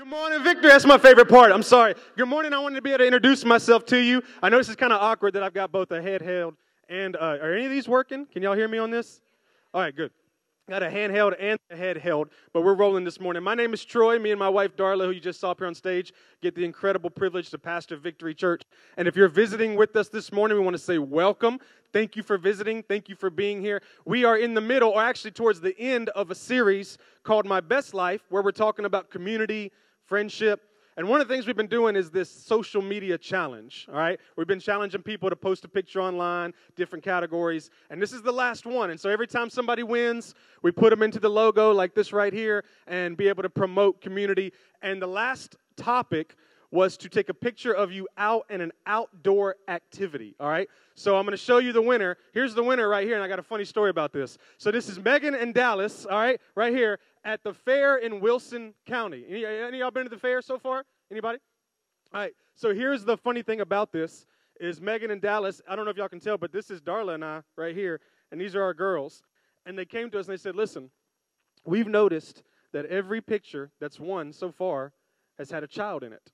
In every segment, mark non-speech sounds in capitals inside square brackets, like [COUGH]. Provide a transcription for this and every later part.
Good morning, Victor. That's my favorite part. I'm sorry. Good morning. I wanted to be able to introduce myself to you. I know this is kind of awkward that I've got both a handheld and uh, are any of these working? Can y'all hear me on this? All right, good. Got a handheld and a head held, but we're rolling this morning. My name is Troy. Me and my wife Darla, who you just saw up here on stage, get the incredible privilege to pastor Victory Church. And if you're visiting with us this morning, we want to say welcome. Thank you for visiting. Thank you for being here. We are in the middle, or actually towards the end of a series called My Best Life, where we're talking about community, friendship, and one of the things we've been doing is this social media challenge, all right? We've been challenging people to post a picture online, different categories, and this is the last one. And so every time somebody wins, we put them into the logo like this right here and be able to promote community. And the last topic was to take a picture of you out in an outdoor activity, all right? So I'm going to show you the winner. Here's the winner right here, and I got a funny story about this. So this is Megan and Dallas, all right, right here at the fair in Wilson County. Any, any y'all been to the fair so far? Anybody? All right. So here's the funny thing about this is Megan and Dallas. I don't know if y'all can tell, but this is Darla and I right here, and these are our girls. And they came to us and they said, "Listen, we've noticed that every picture that's won so far has had a child in it."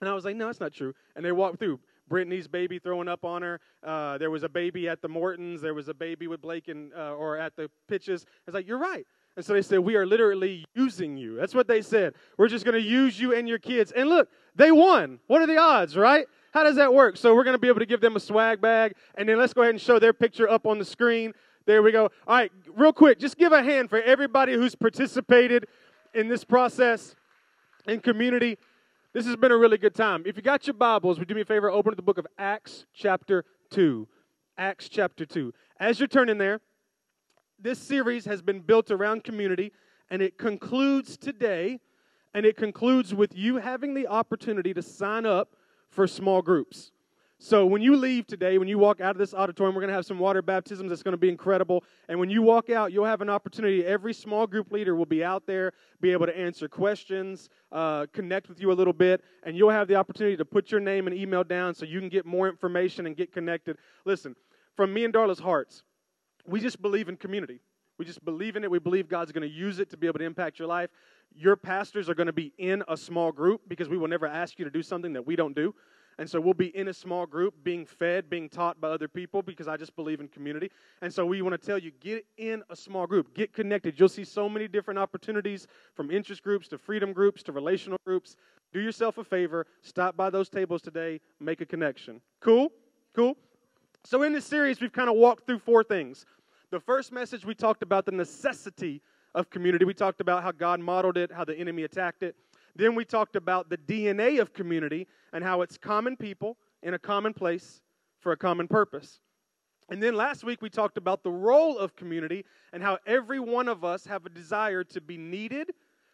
And I was like, "No, that's not true." And they walked through. Brittany's baby throwing up on her. Uh, there was a baby at the Mortons. There was a baby with Blake and uh, or at the pitches. I was like, "You're right." And so they said, We are literally using you. That's what they said. We're just going to use you and your kids. And look, they won. What are the odds, right? How does that work? So we're going to be able to give them a swag bag. And then let's go ahead and show their picture up on the screen. There we go. All right, real quick, just give a hand for everybody who's participated in this process in community. This has been a really good time. If you got your Bibles, would you do me a favor? Open to the book of Acts, chapter 2. Acts, chapter 2. As you're turning there, this series has been built around community, and it concludes today, and it concludes with you having the opportunity to sign up for small groups. So when you leave today, when you walk out of this auditorium, we're going to have some water baptisms. That's going to be incredible. And when you walk out, you'll have an opportunity. Every small group leader will be out there, be able to answer questions, uh, connect with you a little bit, and you'll have the opportunity to put your name and email down so you can get more information and get connected. Listen, from me and Darla's hearts, we just believe in community. We just believe in it. We believe God's going to use it to be able to impact your life. Your pastors are going to be in a small group because we will never ask you to do something that we don't do. And so we'll be in a small group, being fed, being taught by other people because I just believe in community. And so we want to tell you get in a small group, get connected. You'll see so many different opportunities from interest groups to freedom groups to relational groups. Do yourself a favor, stop by those tables today, make a connection. Cool? Cool? So, in this series, we've kind of walked through four things. The first message, we talked about the necessity of community. We talked about how God modeled it, how the enemy attacked it. Then we talked about the DNA of community and how it's common people in a common place for a common purpose. And then last week we talked about the role of community and how every one of us have a desire to be needed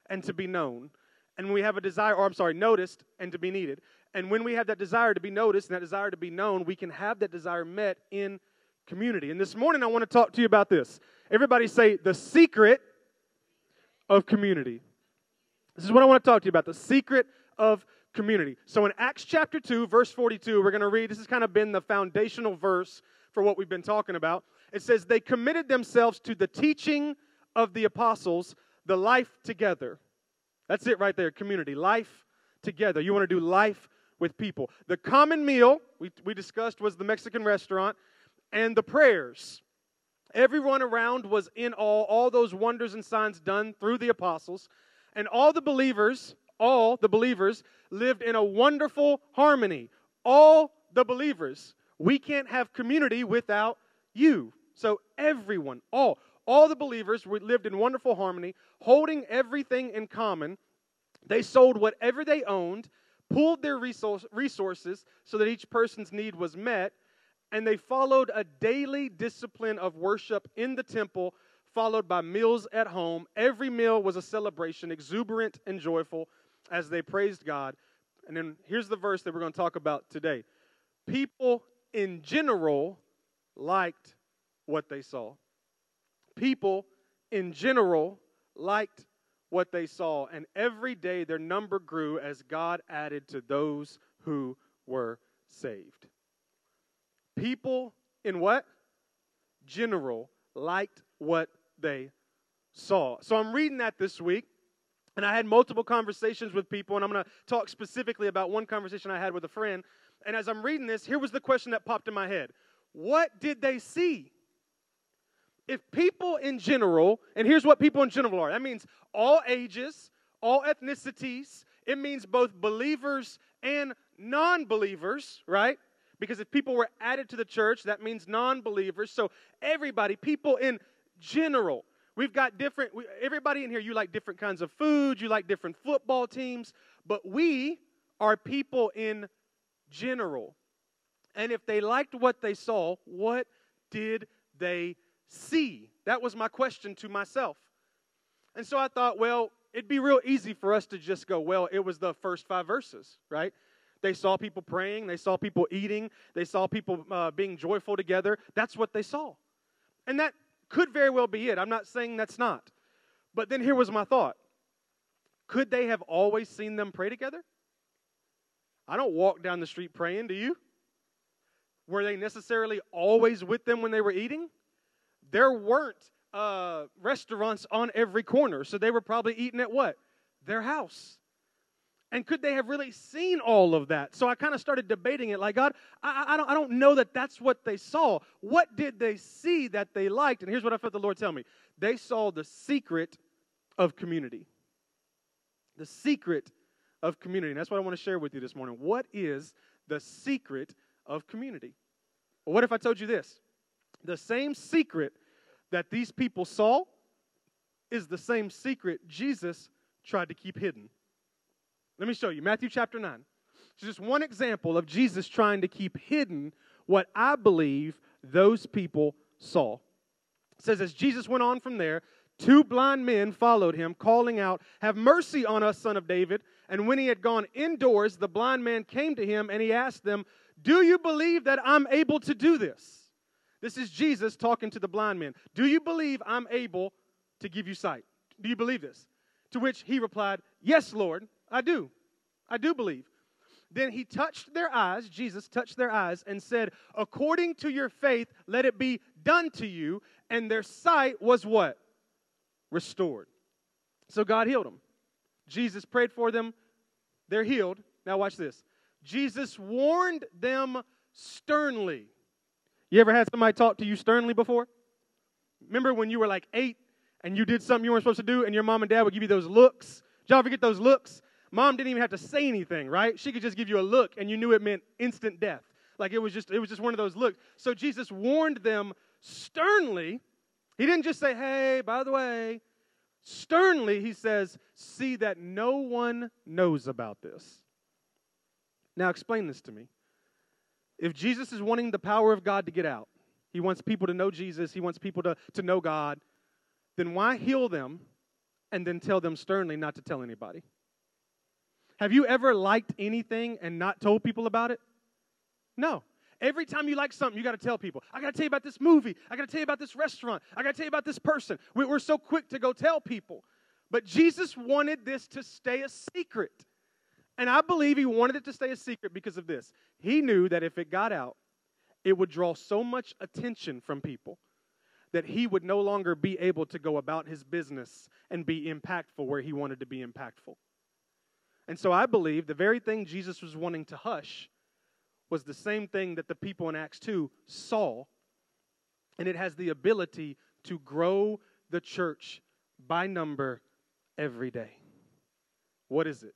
and to be known. And we have a desire, or I'm sorry, noticed and to be needed. And when we have that desire to be noticed and that desire to be known, we can have that desire met in community. And this morning, I want to talk to you about this. Everybody say the secret of community. This is what I want to talk to you about the secret of community. So in Acts chapter 2, verse 42, we're going to read, this has kind of been the foundational verse for what we've been talking about. It says, They committed themselves to the teaching of the apostles, the life together. That's it right there, community, life together. You want to do life with people. The common meal we, we discussed was the Mexican restaurant and the prayers. Everyone around was in awe, all those wonders and signs done through the apostles. And all the believers, all the believers, lived in a wonderful harmony. All the believers. We can't have community without you. So, everyone, all, all the believers lived in wonderful harmony, holding everything in common. They sold whatever they owned pooled their resources so that each person's need was met, and they followed a daily discipline of worship in the temple, followed by meals at home. Every meal was a celebration, exuberant and joyful, as they praised God. And then here's the verse that we're going to talk about today. People in general liked what they saw. People in general liked what they saw, and every day their number grew as God added to those who were saved. People in what? General liked what they saw. So I'm reading that this week, And I had multiple conversations with people, and I'm going to talk specifically about one conversation I had with a friend. And as I'm reading this, here was the question that popped in my head What did they see? If people in general, and here's what people in general are that means all ages, all ethnicities, it means both believers and non believers, right? Because if people were added to the church, that means non believers. So everybody, people in general, we've got different, we, everybody in here, you like different kinds of food, you like different football teams, but we are people in general. And if they liked what they saw, what did they see? That was my question to myself. And so I thought, well, it'd be real easy for us to just go, well, it was the first five verses, right? They saw people praying, they saw people eating, they saw people uh, being joyful together. That's what they saw. And that could very well be it. I'm not saying that's not. But then here was my thought Could they have always seen them pray together? I don't walk down the street praying, do you? Were they necessarily always with them when they were eating? There weren't uh, restaurants on every corner, so they were probably eating at what? Their house. And could they have really seen all of that? So I kind of started debating it like, God, I, I, don't, I don't know that that's what they saw. What did they see that they liked? And here's what I felt the Lord tell me they saw the secret of community. The secret of community. And that's what I want to share with you this morning. What is the secret of community? Well, what if I told you this? The same secret that these people saw is the same secret Jesus tried to keep hidden. Let me show you Matthew chapter 9. It's just one example of Jesus trying to keep hidden what I believe those people saw. It says, As Jesus went on from there, two blind men followed him, calling out, Have mercy on us, son of David. And when he had gone indoors, the blind man came to him and he asked them, Do you believe that I'm able to do this? This is Jesus talking to the blind man. Do you believe I'm able to give you sight? Do you believe this? To which he replied, Yes, Lord. I do. I do believe. Then he touched their eyes, Jesus touched their eyes, and said, According to your faith, let it be done to you. And their sight was what? Restored. So God healed them. Jesus prayed for them. They're healed. Now, watch this. Jesus warned them sternly. You ever had somebody talk to you sternly before? Remember when you were like eight and you did something you weren't supposed to do, and your mom and dad would give you those looks? Did y'all ever get those looks? Mom didn't even have to say anything, right? She could just give you a look and you knew it meant instant death. Like it was just it was just one of those looks. So Jesus warned them sternly. He didn't just say, "Hey, by the way." Sternly, he says, "See that no one knows about this." Now explain this to me. If Jesus is wanting the power of God to get out, he wants people to know Jesus, he wants people to, to know God, then why heal them and then tell them sternly not to tell anybody? Have you ever liked anything and not told people about it? No. Every time you like something, you got to tell people. I got to tell you about this movie. I got to tell you about this restaurant. I got to tell you about this person. We're so quick to go tell people. But Jesus wanted this to stay a secret. And I believe he wanted it to stay a secret because of this. He knew that if it got out, it would draw so much attention from people that he would no longer be able to go about his business and be impactful where he wanted to be impactful. And so I believe the very thing Jesus was wanting to hush was the same thing that the people in Acts 2 saw, and it has the ability to grow the church by number every day. What is it?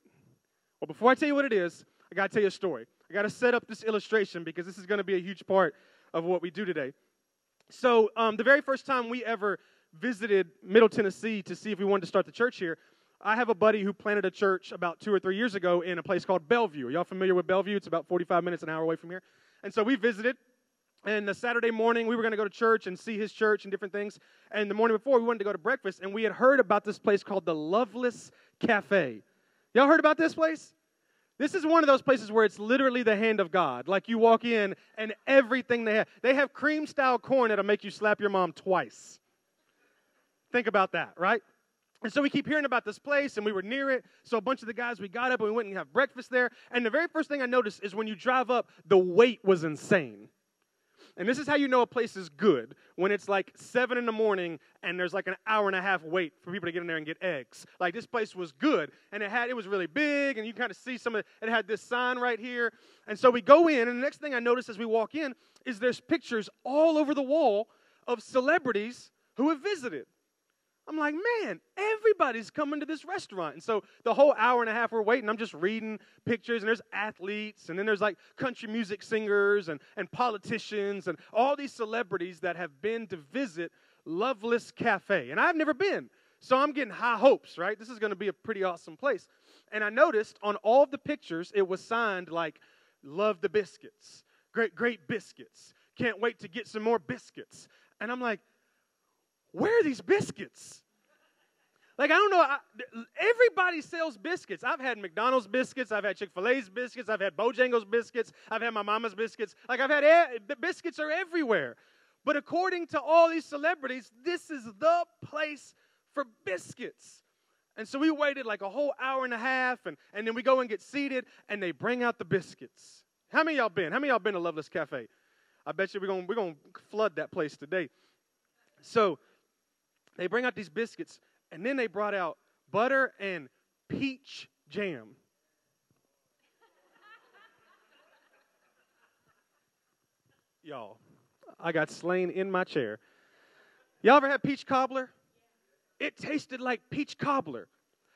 Well, before I tell you what it is, I got to tell you a story. I got to set up this illustration because this is going to be a huge part of what we do today. So, um, the very first time we ever visited Middle Tennessee to see if we wanted to start the church here, I have a buddy who planted a church about two or three years ago in a place called Bellevue. Are y'all familiar with Bellevue? It's about 45 minutes, an hour away from here. And so we visited. And the Saturday morning, we were going to go to church and see his church and different things. And the morning before, we wanted to go to breakfast, and we had heard about this place called the Loveless Cafe. Y'all heard about this place? This is one of those places where it's literally the hand of God. Like you walk in, and everything they have. They have cream style corn that'll make you slap your mom twice. Think about that, right? And so we keep hearing about this place, and we were near it. So a bunch of the guys, we got up and we went and have breakfast there. And the very first thing I noticed is when you drive up, the wait was insane. And this is how you know a place is good when it's like seven in the morning and there's like an hour and a half wait for people to get in there and get eggs. Like this place was good and it had it was really big and you kind of see some of it. It had this sign right here. And so we go in and the next thing I notice as we walk in is there's pictures all over the wall of celebrities who have visited. I'm like, man, everybody's coming to this restaurant. And so the whole hour and a half we're waiting, I'm just reading pictures, and there's athletes, and then there's like country music singers and, and politicians, and all these celebrities that have been to visit Loveless Cafe. And I've never been. So I'm getting high hopes, right? This is going to be a pretty awesome place. And I noticed on all of the pictures, it was signed like, Love the biscuits. Great, great biscuits. Can't wait to get some more biscuits. And I'm like, where are these biscuits? Like, I don't know. I, everybody sells biscuits. I've had McDonald's biscuits. I've had Chick fil A's biscuits. I've had Bojangles biscuits. I've had my mama's biscuits. Like, I've had the biscuits are everywhere. But according to all these celebrities, this is the place for biscuits. And so we waited like a whole hour and a half, and, and then we go and get seated, and they bring out the biscuits. How many y'all been? How many y'all been to Loveless Cafe? I bet you we're going we're gonna flood that place today. So they bring out these biscuits, and then they brought out butter and peach jam. [LAUGHS] Y'all, I got slain in my chair. Y'all ever had peach cobbler? It tasted like peach cobbler.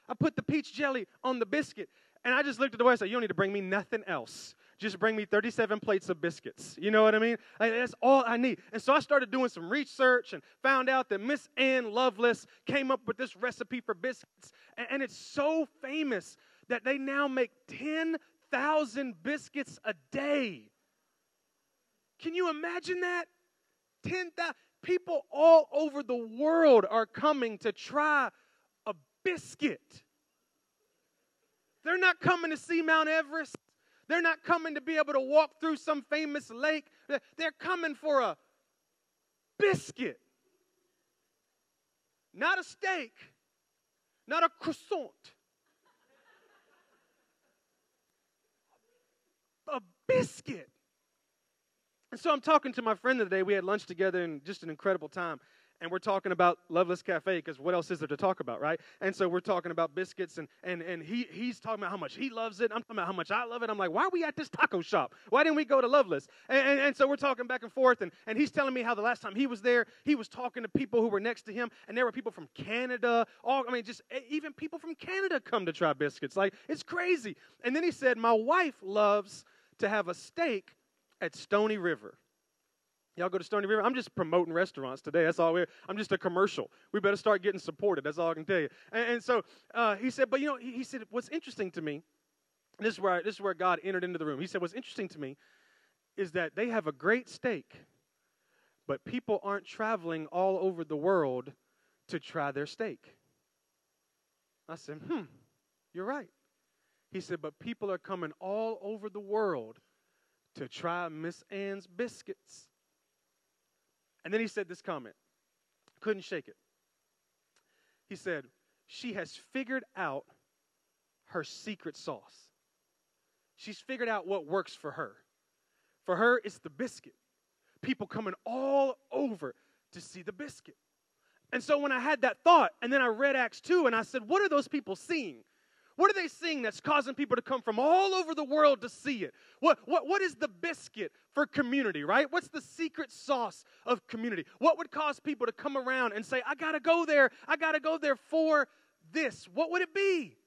I put the peach jelly on the biscuit, and I just looked at the way and said, You don't need to bring me nothing else just bring me 37 plates of biscuits. You know what I mean? Like, that's all I need. And so I started doing some research and found out that Miss Ann Loveless came up with this recipe for biscuits. And, and it's so famous that they now make 10,000 biscuits a day. Can you imagine that? 10,000 people all over the world are coming to try a biscuit. They're not coming to see Mount Everest. They're not coming to be able to walk through some famous lake. They're coming for a biscuit, not a steak, not a croissant. a biscuit. And so I'm talking to my friend today. We had lunch together and just an incredible time and we're talking about Loveless Cafe because what else is there to talk about, right? And so we're talking about biscuits, and and and he he's talking about how much he loves it. I'm talking about how much I love it. I'm like, why are we at this taco shop? Why didn't we go to Loveless? And, and, and so we're talking back and forth, and, and he's telling me how the last time he was there, he was talking to people who were next to him, and there were people from Canada. All I mean, just even people from Canada come to try biscuits. Like it's crazy. And then he said, my wife loves to have a steak at Stoney River. Y'all go to Stoney River? I'm just promoting restaurants today. That's all we're, I'm just a commercial. We better start getting supported. That's all I can tell you. And, and so uh, he said, but you know, he, he said, what's interesting to me, this is, where, this is where God entered into the room. He said, what's interesting to me is that they have a great steak, but people aren't traveling all over the world to try their steak. I said, hmm, you're right. He said, but people are coming all over the world to try Miss Ann's biscuits. And then he said this comment. Couldn't shake it. He said, She has figured out her secret sauce. She's figured out what works for her. For her, it's the biscuit. People coming all over to see the biscuit. And so when I had that thought, and then I read Acts 2, and I said, What are those people seeing? What are they seeing that's causing people to come from all over the world to see it? What, what, what is the biscuit for community, right? What's the secret sauce of community? What would cause people to come around and say, I got to go there. I got to go there for this? What would it be?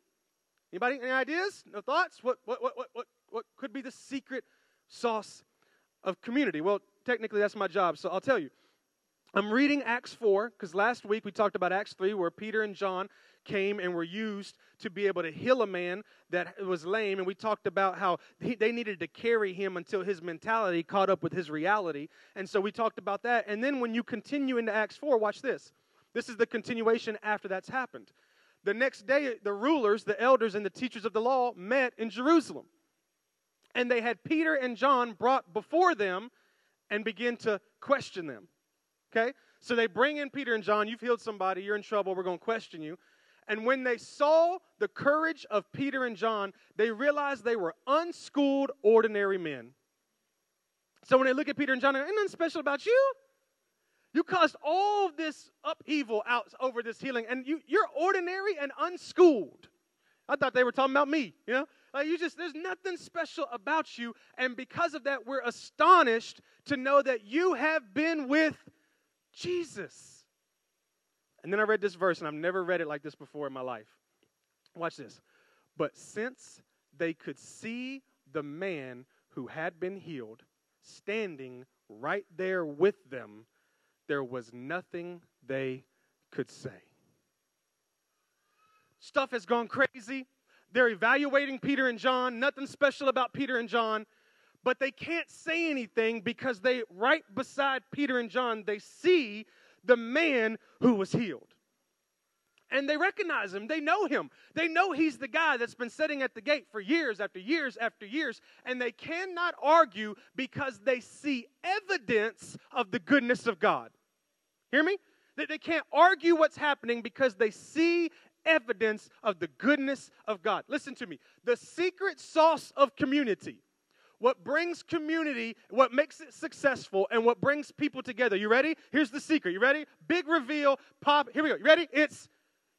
Anybody, any ideas? No thoughts? What, what, what, what, what, what could be the secret sauce of community? Well, technically, that's my job, so I'll tell you. I'm reading Acts 4 because last week we talked about Acts 3 where Peter and John came and were used to be able to heal a man that was lame. And we talked about how he, they needed to carry him until his mentality caught up with his reality. And so we talked about that. And then when you continue into Acts 4, watch this. This is the continuation after that's happened. The next day, the rulers, the elders, and the teachers of the law met in Jerusalem. And they had Peter and John brought before them and begin to question them. Okay? So they bring in Peter and John. You've healed somebody. You're in trouble. We're going to question you. And when they saw the courage of Peter and John, they realized they were unschooled, ordinary men. So when they look at Peter and John, ain't nothing special about you. You caused all this upheaval out over this healing, and you, you're ordinary and unschooled. I thought they were talking about me, you know? Like you just, there's nothing special about you. And because of that, we're astonished to know that you have been with Jesus. And then I read this verse, and I've never read it like this before in my life. Watch this. But since they could see the man who had been healed standing right there with them, there was nothing they could say. Stuff has gone crazy. They're evaluating Peter and John, nothing special about Peter and John, but they can't say anything because they, right beside Peter and John, they see the man who was healed. And they recognize him. They know him. They know he's the guy that's been sitting at the gate for years after years after years. And they cannot argue because they see evidence of the goodness of God. Hear me? That they can't argue what's happening because they see evidence of the goodness of God. Listen to me. The secret sauce of community, what brings community, what makes it successful, and what brings people together. You ready? Here's the secret. You ready? Big reveal. Pop. Here we go. You ready? It's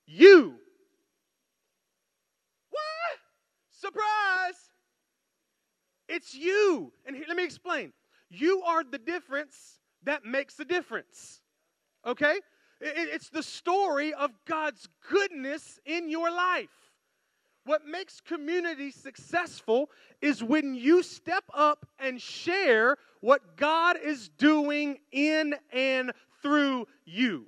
you. What? Surprise. It's you. And here, let me explain. You are the difference that makes a difference. Okay? It's the story of God's goodness in your life. What makes community successful is when you step up and share what God is doing in and through you.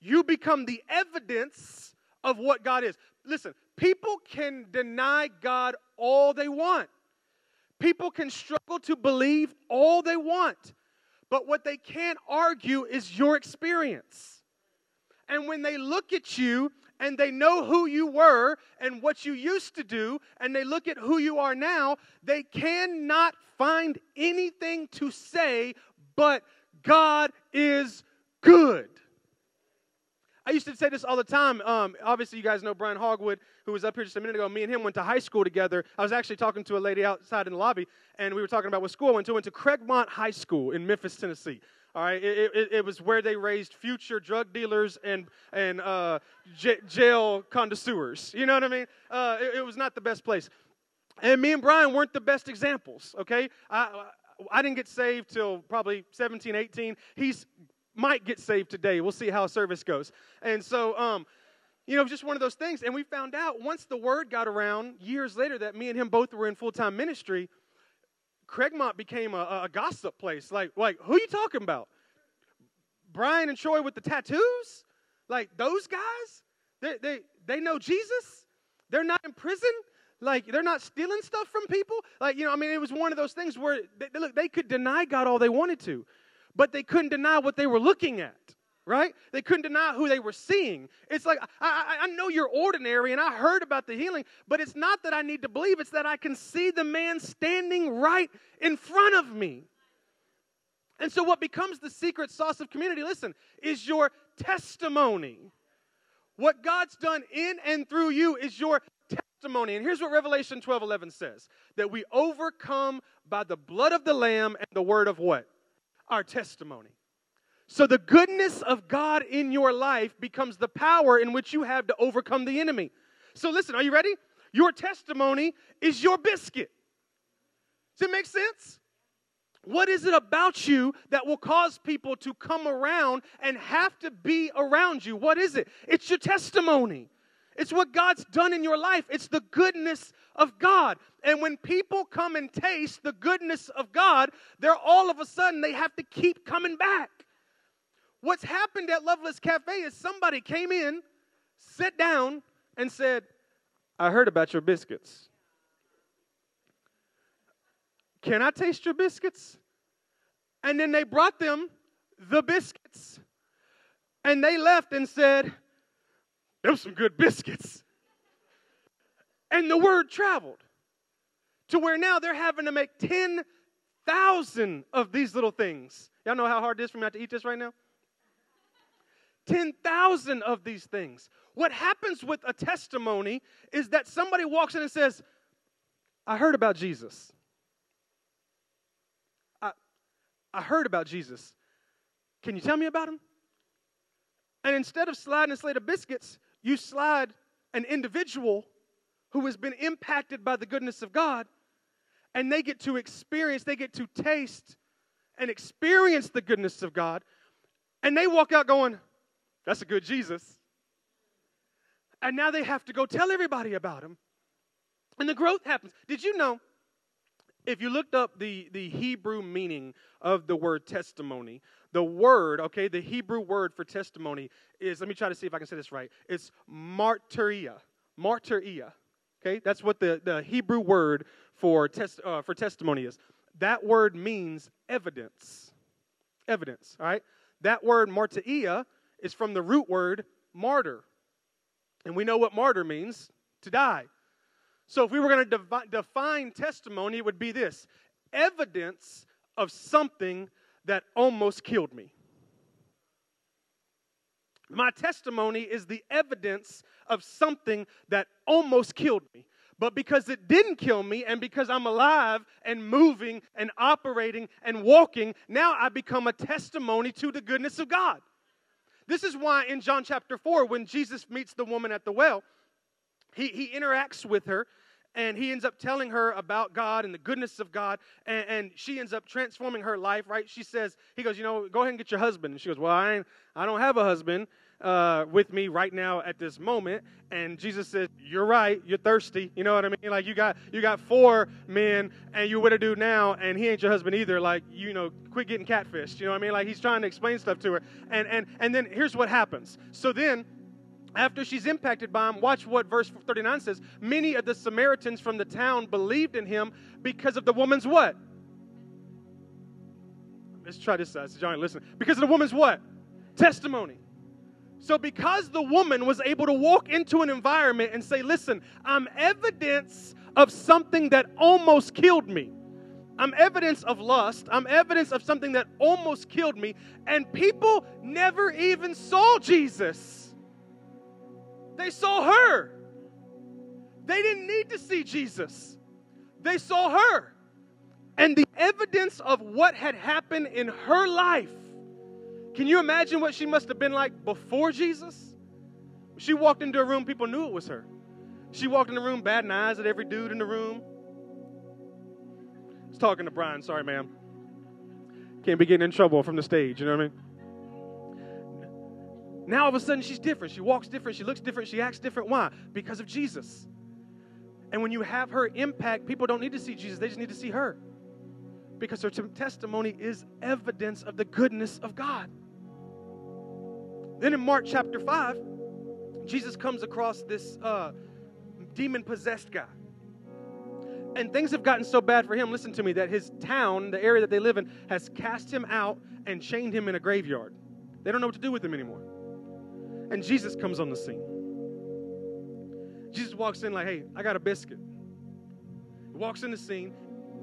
You become the evidence of what God is. Listen, people can deny God all they want, people can struggle to believe all they want. But what they can't argue is your experience. And when they look at you and they know who you were and what you used to do, and they look at who you are now, they cannot find anything to say but God is good. I used to say this all the time. Um, obviously, you guys know Brian Hogwood, who was up here just a minute ago. Me and him went to high school together. I was actually talking to a lady outside in the lobby, and we were talking about what school I went to. I went to Craigmont High School in Memphis, Tennessee. All right, it, it, it was where they raised future drug dealers and and uh, j- jail connoisseurs. You know what I mean? Uh, it, it was not the best place. And me and Brian weren't the best examples. Okay, I, I didn't get saved till probably 17, 18. He's might get saved today. We'll see how service goes. And so, um, you know, just one of those things. And we found out once the word got around years later that me and him both were in full time ministry, Craigmont became a, a, gossip place. Like, like, who are you talking about? Brian and Troy with the tattoos? Like those guys? They, they, they know Jesus? They're not in prison? Like they're not stealing stuff from people? Like, you know, I mean, it was one of those things where they, look, they could deny God all they wanted to but they couldn't deny what they were looking at right? They couldn't deny who they were seeing. It's like, I, I, know you're ordinary and I heard about the healing, but it's not that I need to believe, it's that I can see the man standing right in front of me. And so, what becomes the secret sauce of community, listen, is your testimony. What God's done in and through you is your testimony. And here's what Revelation 12 11 says that we overcome by the blood of the Lamb and the word of what? our testimony. So the goodness of God in your life becomes the power in which you have to overcome the enemy. So listen, are you ready? Your testimony is your biscuit. Does it make sense? What is it about you that will cause people to come around and have to be around you? What is it? It's your testimony. It's what God's done in your life. It's the goodness of God. And when people come and taste the goodness of God, they're all of a sudden they have to keep coming back. What's happened at Loveless Cafe is somebody came in, sat down, and said, I heard about your biscuits. Can I taste your biscuits? And then they brought them the biscuits. And they left and said, them some good biscuits. And the word traveled to where now they're having to make 10,000 of these little things. Y'all know how hard it is for me not to eat this right now? 10,000 of these things. What happens with a testimony is that somebody walks in and says, I heard about Jesus. I, I heard about Jesus. Can you tell me about him? And instead of sliding a slate of biscuits, you slide an individual who has been impacted by the goodness of God, and they get to experience, they get to taste and experience the goodness of God, and they walk out going, That's a good Jesus. And now they have to go tell everybody about him. And the growth happens. Did you know? If you looked up the, the Hebrew meaning of the word testimony, the word, okay, the Hebrew word for testimony is, let me try to see if I can say this right. It's martyria. Martyria. Okay, that's what the, the Hebrew word for, test, uh, for testimony is. That word means evidence. Evidence, all right? That word martyria is from the root word martyr. And we know what martyr means to die. So if we were going to define testimony, it would be this evidence of something that almost killed me. My testimony is the evidence of something that almost killed me. But because it didn't kill me, and because I'm alive and moving and operating and walking, now I become a testimony to the goodness of God. This is why in John chapter 4, when Jesus meets the woman at the well, he, he interacts with her and he ends up telling her about God and the goodness of God, and, and, she ends up transforming her life. Right? She says, he goes, you know, go ahead and get your husband. And she goes, well, I I don't have a husband uh, with me right now at this moment. And Jesus said, you're right, you're thirsty. You know what I mean? Like you got you got four men, and you what to do now, and he ain't your husband either. Like you know, quit getting catfished. You know what I mean? Like he's trying to explain stuff to her, and and and then here's what happens. So then after she's impacted by him, watch what verse 39 says. Many of the Samaritans from the town believed in him because of the woman's what? Let's try this side. So Johnny, listen. Because of the woman's what? Testimony. So, because the woman was able to walk into an environment and say, Listen, I'm evidence of something that almost killed me. I'm evidence of lust. I'm evidence of something that almost killed me. And people never even saw Jesus. They saw her. They didn't need to see Jesus, they saw her. And the evidence of what had happened in her life. Can you imagine what she must have been like before Jesus? She walked into a room, people knew it was her. She walked in the room, batting eyes at every dude in the room. I was talking to Brian, sorry, ma'am. Can't be getting in trouble from the stage, you know what I mean? Now all of a sudden she's different. She walks different. She looks different. She acts different. Why? Because of Jesus. And when you have her impact, people don't need to see Jesus, they just need to see her. Because her testimony is evidence of the goodness of God. Then in Mark chapter 5, Jesus comes across this uh, demon possessed guy. And things have gotten so bad for him, listen to me, that his town, the area that they live in, has cast him out and chained him in a graveyard. They don't know what to do with him anymore. And Jesus comes on the scene. Jesus walks in like, hey, I got a biscuit. He walks in the scene,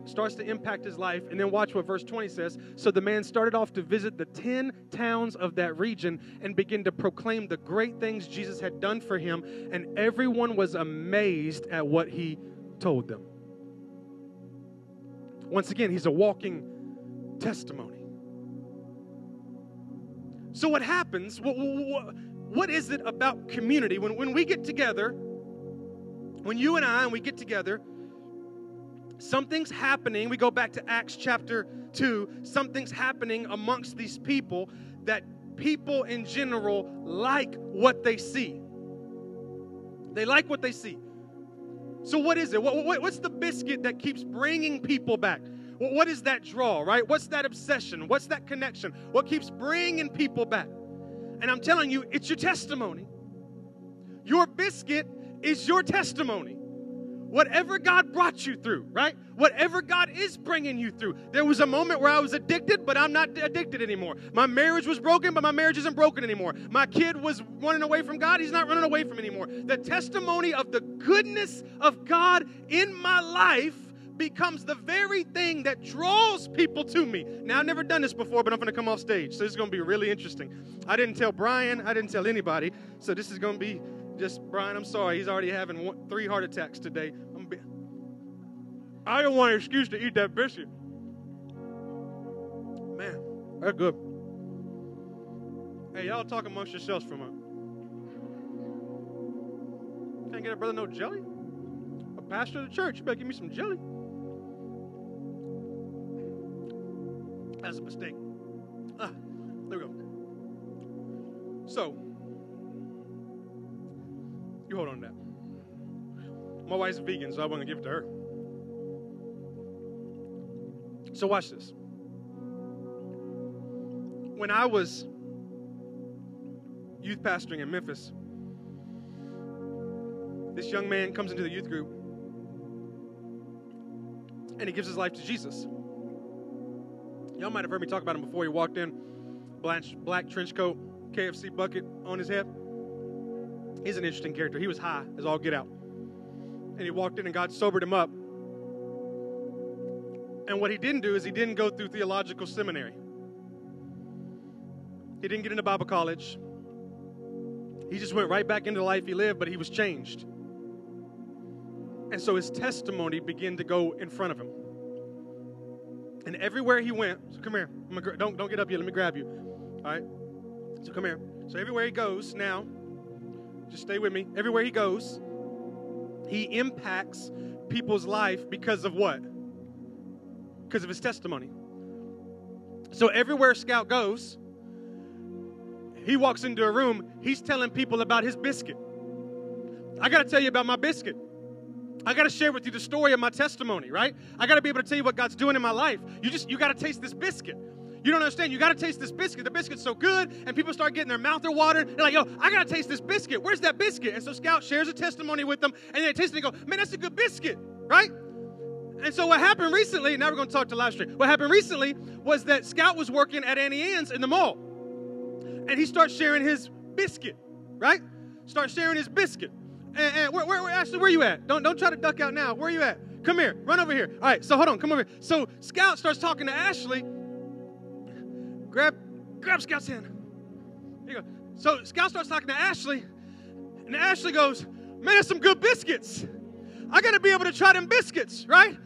starts to impact his life, and then watch what verse 20 says. So the man started off to visit the 10 towns of that region and begin to proclaim the great things Jesus had done for him, and everyone was amazed at what he told them. Once again, he's a walking testimony. So, what happens? What, what, what is it about community? When, when we get together, when you and I and we get together, something's happening. We go back to Acts chapter 2. Something's happening amongst these people that people in general like what they see. They like what they see. So, what is it? What, what, what's the biscuit that keeps bringing people back? What is that draw, right? What's that obsession? What's that connection? What keeps bringing people back? And I'm telling you, it's your testimony. Your biscuit is your testimony. Whatever God brought you through, right? Whatever God is bringing you through. There was a moment where I was addicted, but I'm not addicted anymore. My marriage was broken, but my marriage isn't broken anymore. My kid was running away from God, he's not running away from anymore. The testimony of the goodness of God in my life becomes the very thing that draws people to me. Now, I've never done this before, but I'm going to come off stage. So this is going to be really interesting. I didn't tell Brian, I didn't tell anybody. So this is going to be just, Brian, I'm sorry. He's already having one, three heart attacks today. Be, I don't want an excuse to eat that biscuit. Man, that's good. Hey, y'all talk amongst yourselves for a moment. Can't get a brother no jelly? A pastor of the church, you better give me some jelly. That's a mistake. Ah, there we go. So, you hold on to that. My wife's vegan, so I want to give it to her. So, watch this. When I was youth pastoring in Memphis, this young man comes into the youth group and he gives his life to Jesus. Y'all might have heard me talk about him before. He walked in, black, black trench coat, KFC bucket on his head. He's an interesting character. He was high as all get out. And he walked in and God sobered him up. And what he didn't do is he didn't go through theological seminary. He didn't get into Bible college. He just went right back into the life he lived, but he was changed. And so his testimony began to go in front of him. And everywhere he went, so come here. Don't, don't get up yet. Let me grab you. All right? So come here. So everywhere he goes now, just stay with me. Everywhere he goes, he impacts people's life because of what? Because of his testimony. So everywhere Scout goes, he walks into a room, he's telling people about his biscuit. I got to tell you about my biscuit. I got to share with you the story of my testimony, right? I got to be able to tell you what God's doing in my life. You just you got to taste this biscuit. You don't understand. You got to taste this biscuit. The biscuit's so good, and people start getting their mouth watering. They're like, "Yo, I got to taste this biscuit. Where's that biscuit?" And so Scout shares a testimony with them, and they taste it and go, "Man, that's a good biscuit, right?" And so what happened recently? Now we're going to talk to live stream. What happened recently was that Scout was working at Auntie Anne's in the mall, and he starts sharing his biscuit, right? Start sharing his biscuit. And, and where, where, where, Ashley, where you at? Don't, don't try to duck out now. Where are you at? Come here. Run over here. All right, so hold on. Come over here. So Scout starts talking to Ashley. Grab, grab Scout's hand. Here you go. So Scout starts talking to Ashley, and Ashley goes, Man, that's some good biscuits. I got to be able to try them biscuits, right?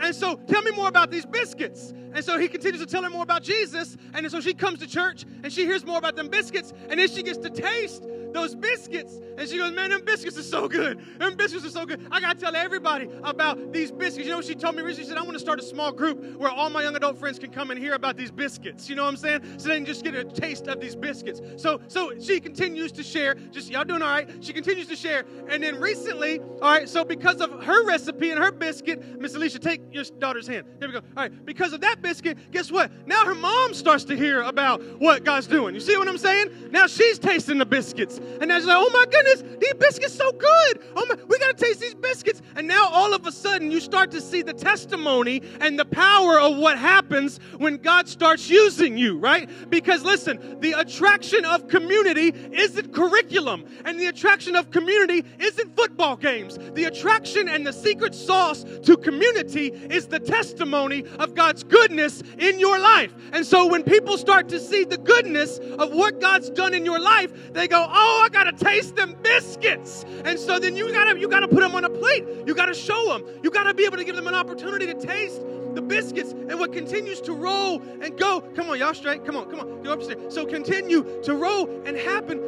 And so, tell me more about these biscuits. And so he continues to tell her more about Jesus. And so she comes to church and she hears more about them biscuits. And then she gets to taste those biscuits. And she goes, Man, them biscuits are so good. Them biscuits are so good. I got to tell everybody about these biscuits. You know she told me recently? She said, I want to start a small group where all my young adult friends can come and hear about these biscuits. You know what I'm saying? So they can just get a taste of these biscuits. So, so she continues to share. Just, y'all doing all right? She continues to share. And then recently, all right, so because of her recipe and her biscuit, Miss Alicia, take your daughter's hand. Here we go. All right, because of that biscuit, guess what? Now her mom starts to hear about what God's doing. You see what I'm saying? Now she's tasting the biscuits. And now she's like, oh my goodness, these biscuits so good. Oh my, we got to taste these biscuits. And now all of a sudden you start to see the testimony and the power of what happens when God starts using you, right? Because listen, the attraction of community isn't curriculum, and the attraction of community isn't football games. The attraction and the secret sauce to community is the testimony of God's goodness in your life. And so when people start to see the goodness of what God's done in your life, they go, "Oh, Oh, I got to taste them biscuits." And so then you got to you got to put them on a plate. You got to show them. You got to be able to give them an opportunity to taste the biscuits and what continues to roll and go. Come on, y'all straight. Come on, come on. Go upstairs. So continue to roll and happen.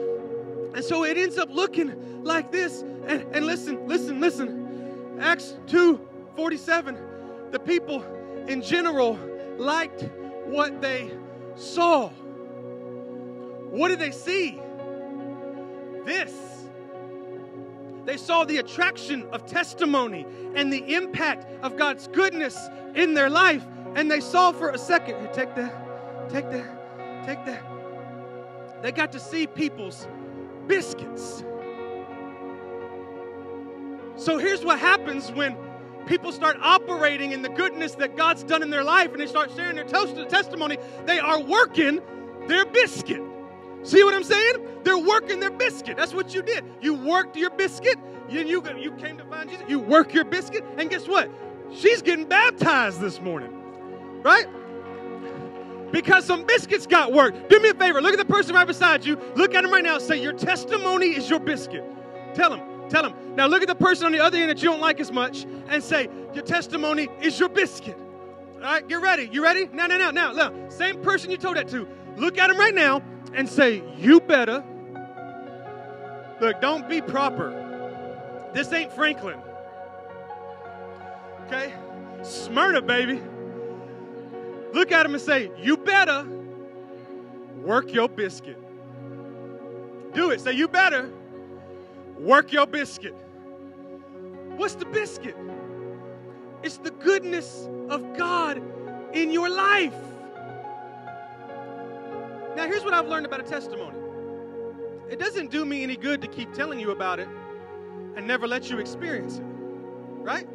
And so it ends up looking like this. And, and listen, listen, listen. Acts 2 47. The people in general liked what they saw. What did they see? This. They saw the attraction of testimony and the impact of God's goodness in their life. And they saw for a second, here, take that, take that, take that. They got to see people's biscuits. So here's what happens when people start operating in the goodness that God's done in their life and they start sharing their testimony. They are working their biscuit. See what I'm saying? They're working their biscuit. That's what you did. You worked your biscuit. You, you, you came to find Jesus. You work your biscuit. And guess what? She's getting baptized this morning. Right? Because some biscuits got worked. Do me a favor. Look at the person right beside you. Look at him right now. Say, Your testimony is your biscuit. Tell him. Tell him. Now look at the person on the other end that you don't like as much and say, Your testimony is your biscuit. All right, get ready. You ready? Now, now, now, now. Look, same person you told that to. Look at him right now and say, You better. Look, don't be proper. This ain't Franklin. Okay? Smyrna, baby. Look at him and say, You better work your biscuit. Do it. Say, You better work your biscuit. What's the biscuit? It's the goodness of God in your life. Now, here's what I've learned about a testimony it doesn't do me any good to keep telling you about it and never let you experience it, right?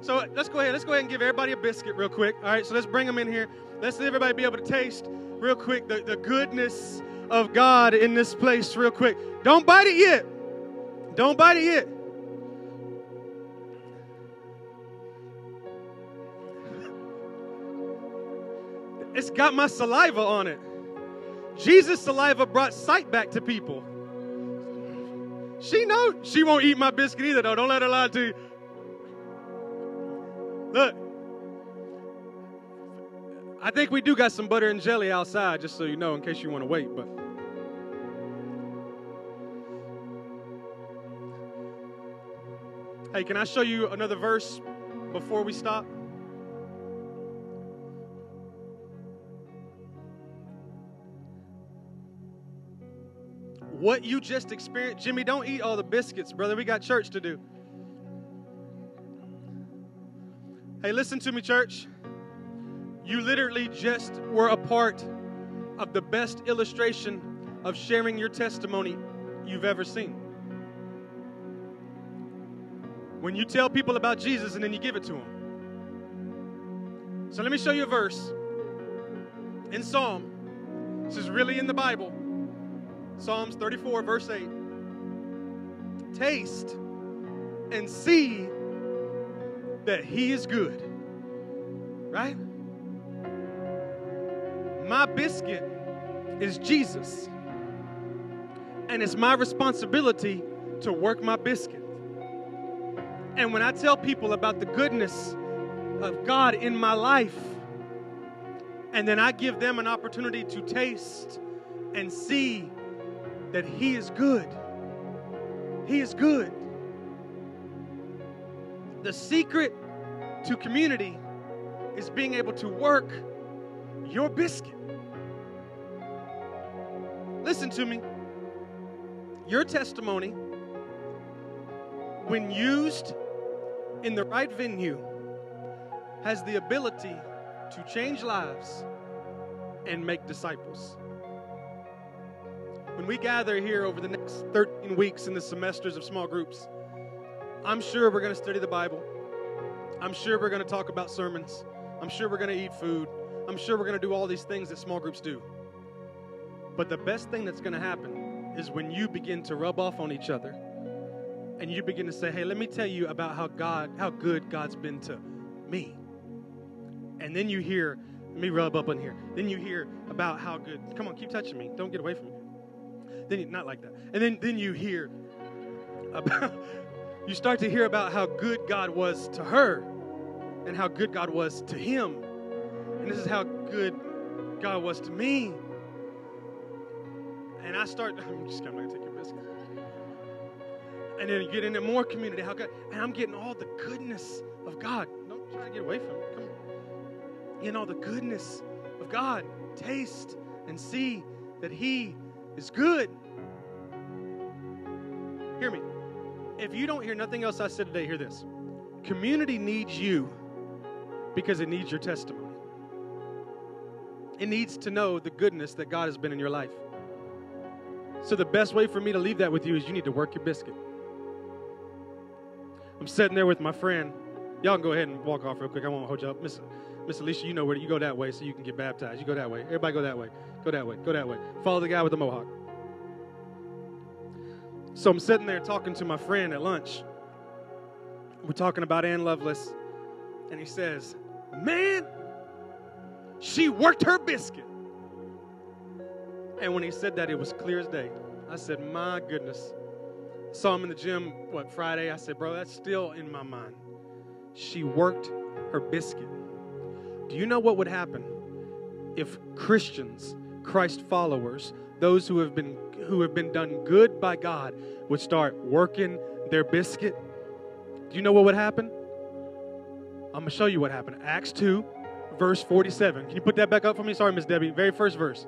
So let's go ahead. Let's go ahead and give everybody a biscuit real quick. All right, so let's bring them in here. Let's let everybody be able to taste real quick the, the goodness of God in this place real quick. Don't bite it yet. Don't bite it yet. It's got my saliva on it. Jesus' saliva brought sight back to people. She knows she won't eat my biscuit either, though. Don't let her lie to you. Look, I think we do got some butter and jelly outside, just so you know, in case you want to wait. But hey, can I show you another verse before we stop? What you just experienced. Jimmy, don't eat all the biscuits, brother. We got church to do. Hey, listen to me, church. You literally just were a part of the best illustration of sharing your testimony you've ever seen. When you tell people about Jesus and then you give it to them. So let me show you a verse in Psalm. This is really in the Bible. Psalms 34, verse 8. Taste and see that He is good. Right? My biscuit is Jesus. And it's my responsibility to work my biscuit. And when I tell people about the goodness of God in my life, and then I give them an opportunity to taste and see that He is good. He is good. The secret to community is being able to work your biscuit. Listen to me. Your testimony, when used in the right venue, has the ability to change lives and make disciples. When we gather here over the next 13 weeks in the semesters of small groups, I'm sure we're going to study the Bible. I'm sure we're going to talk about sermons. I'm sure we're going to eat food. I'm sure we're going to do all these things that small groups do. But the best thing that's going to happen is when you begin to rub off on each other and you begin to say, "Hey, let me tell you about how God, how good God's been to me." And then you hear, let me rub up on here. Then you hear about how good. Come on, keep touching me. Don't get away from me. Then you, not like that. And then then you hear about [LAUGHS] you start to hear about how good God was to her and how good God was to him. And this is how good God was to me. And I start, [LAUGHS] I'm just gonna take your biscuit. And then you get into more community, how God, and I'm getting all the goodness of God. Don't try to get away from it. Come on. Getting all the goodness of God. Taste and see that He is good. Hear me. If you don't hear nothing else I said today, hear this. Community needs you because it needs your testimony. It needs to know the goodness that God has been in your life. So, the best way for me to leave that with you is you need to work your biscuit. I'm sitting there with my friend. Y'all can go ahead and walk off real quick. I won't hold you up. Miss, Miss Alicia, you know where you go that way so you can get baptized. You go that way. Everybody go that way. Go that way. Go that way. Follow the guy with the mohawk. So I'm sitting there talking to my friend at lunch. We're talking about Ann Lovelace. And he says, Man, she worked her biscuit. And when he said that, it was clear as day. I said, My goodness. Saw him in the gym, what, Friday? I said, Bro, that's still in my mind. She worked her biscuit. Do you know what would happen if Christians, Christ followers, those who have been who have been done good by God would start working their biscuit? Do you know what would happen? I'm going to show you what happened. Acts 2, verse 47. Can you put that back up for me? Sorry, Miss Debbie. Very first verse.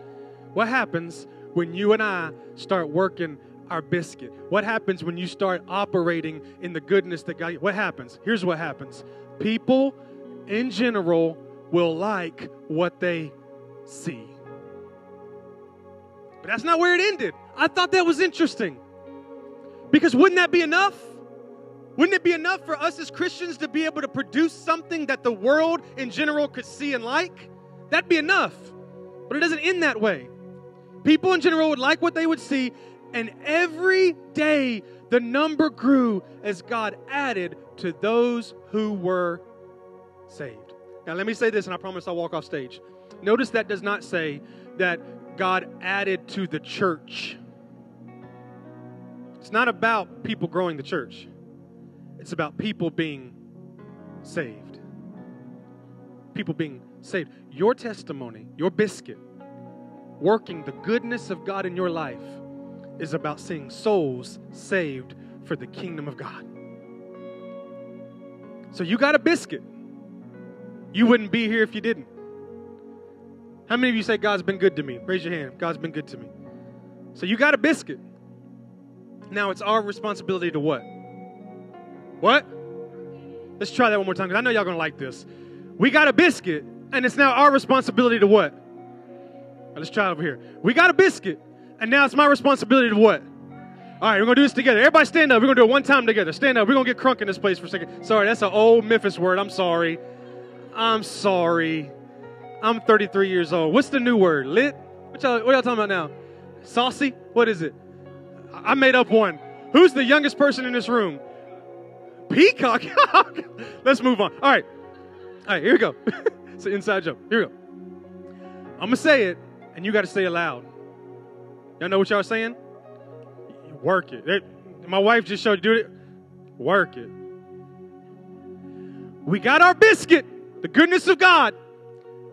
What happens when you and I start working our biscuit? What happens when you start operating in the goodness that God? What happens? Here's what happens. People in general will like what they see. But that's not where it ended. I thought that was interesting. Because wouldn't that be enough? Wouldn't it be enough for us as Christians to be able to produce something that the world in general could see and like? That'd be enough. But it doesn't end that way. People in general would like what they would see, and every day the number grew as God added to those who were saved. Now, let me say this, and I promise I'll walk off stage. Notice that does not say that God added to the church. It's not about people growing the church. It's about people being saved. People being saved. Your testimony, your biscuit, working the goodness of God in your life is about seeing souls saved for the kingdom of God. So you got a biscuit. You wouldn't be here if you didn't. How many of you say God's been good to me? Raise your hand. God's been good to me. So you got a biscuit. Now it's our responsibility to what? What? Let's try that one more time because I know y'all gonna like this. We got a biscuit, and it's now our responsibility to what? let's try it over here. We got a biscuit, and now it's my responsibility to what? All right, we're gonna do this together. Everybody stand up. We're gonna do it one time together. Stand up. We're gonna get crunk in this place for a second. Sorry, that's an old Memphis word. I'm sorry. I'm sorry. I'm 33 years old. What's the new word? Lit? What y'all, what y'all talking about now? Saucy? What is it? I made up one. Who's the youngest person in this room? Peacock. [LAUGHS] Let's move on. All right. All right, here we go. [LAUGHS] it's an inside joke. Here we go. I'm going to say it, and you got to say it loud. Y'all know what y'all saying? Work it. it. My wife just showed you do it. Work it. We got our biscuit, the goodness of God.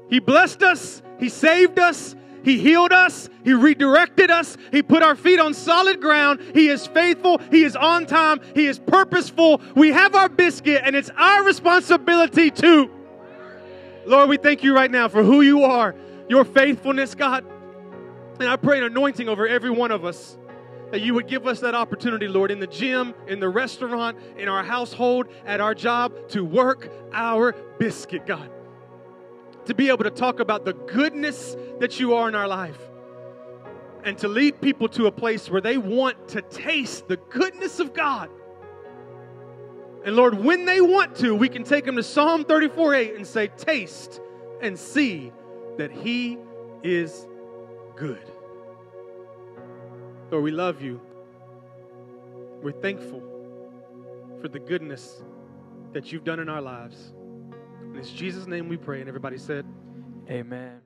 He blessed us, He saved us, he healed us. He redirected us. He put our feet on solid ground. He is faithful. He is on time. He is purposeful. We have our biscuit, and it's our responsibility to. Lord, we thank you right now for who you are, your faithfulness, God. And I pray an anointing over every one of us that you would give us that opportunity, Lord, in the gym, in the restaurant, in our household, at our job, to work our biscuit, God to be able to talk about the goodness that you are in our life and to lead people to a place where they want to taste the goodness of God. And Lord, when they want to, we can take them to Psalm 34 8 and say, Taste and see that He is good. Lord, we love you. We're thankful for the goodness that you've done in our lives. In it's Jesus' name we pray. And everybody said, Amen.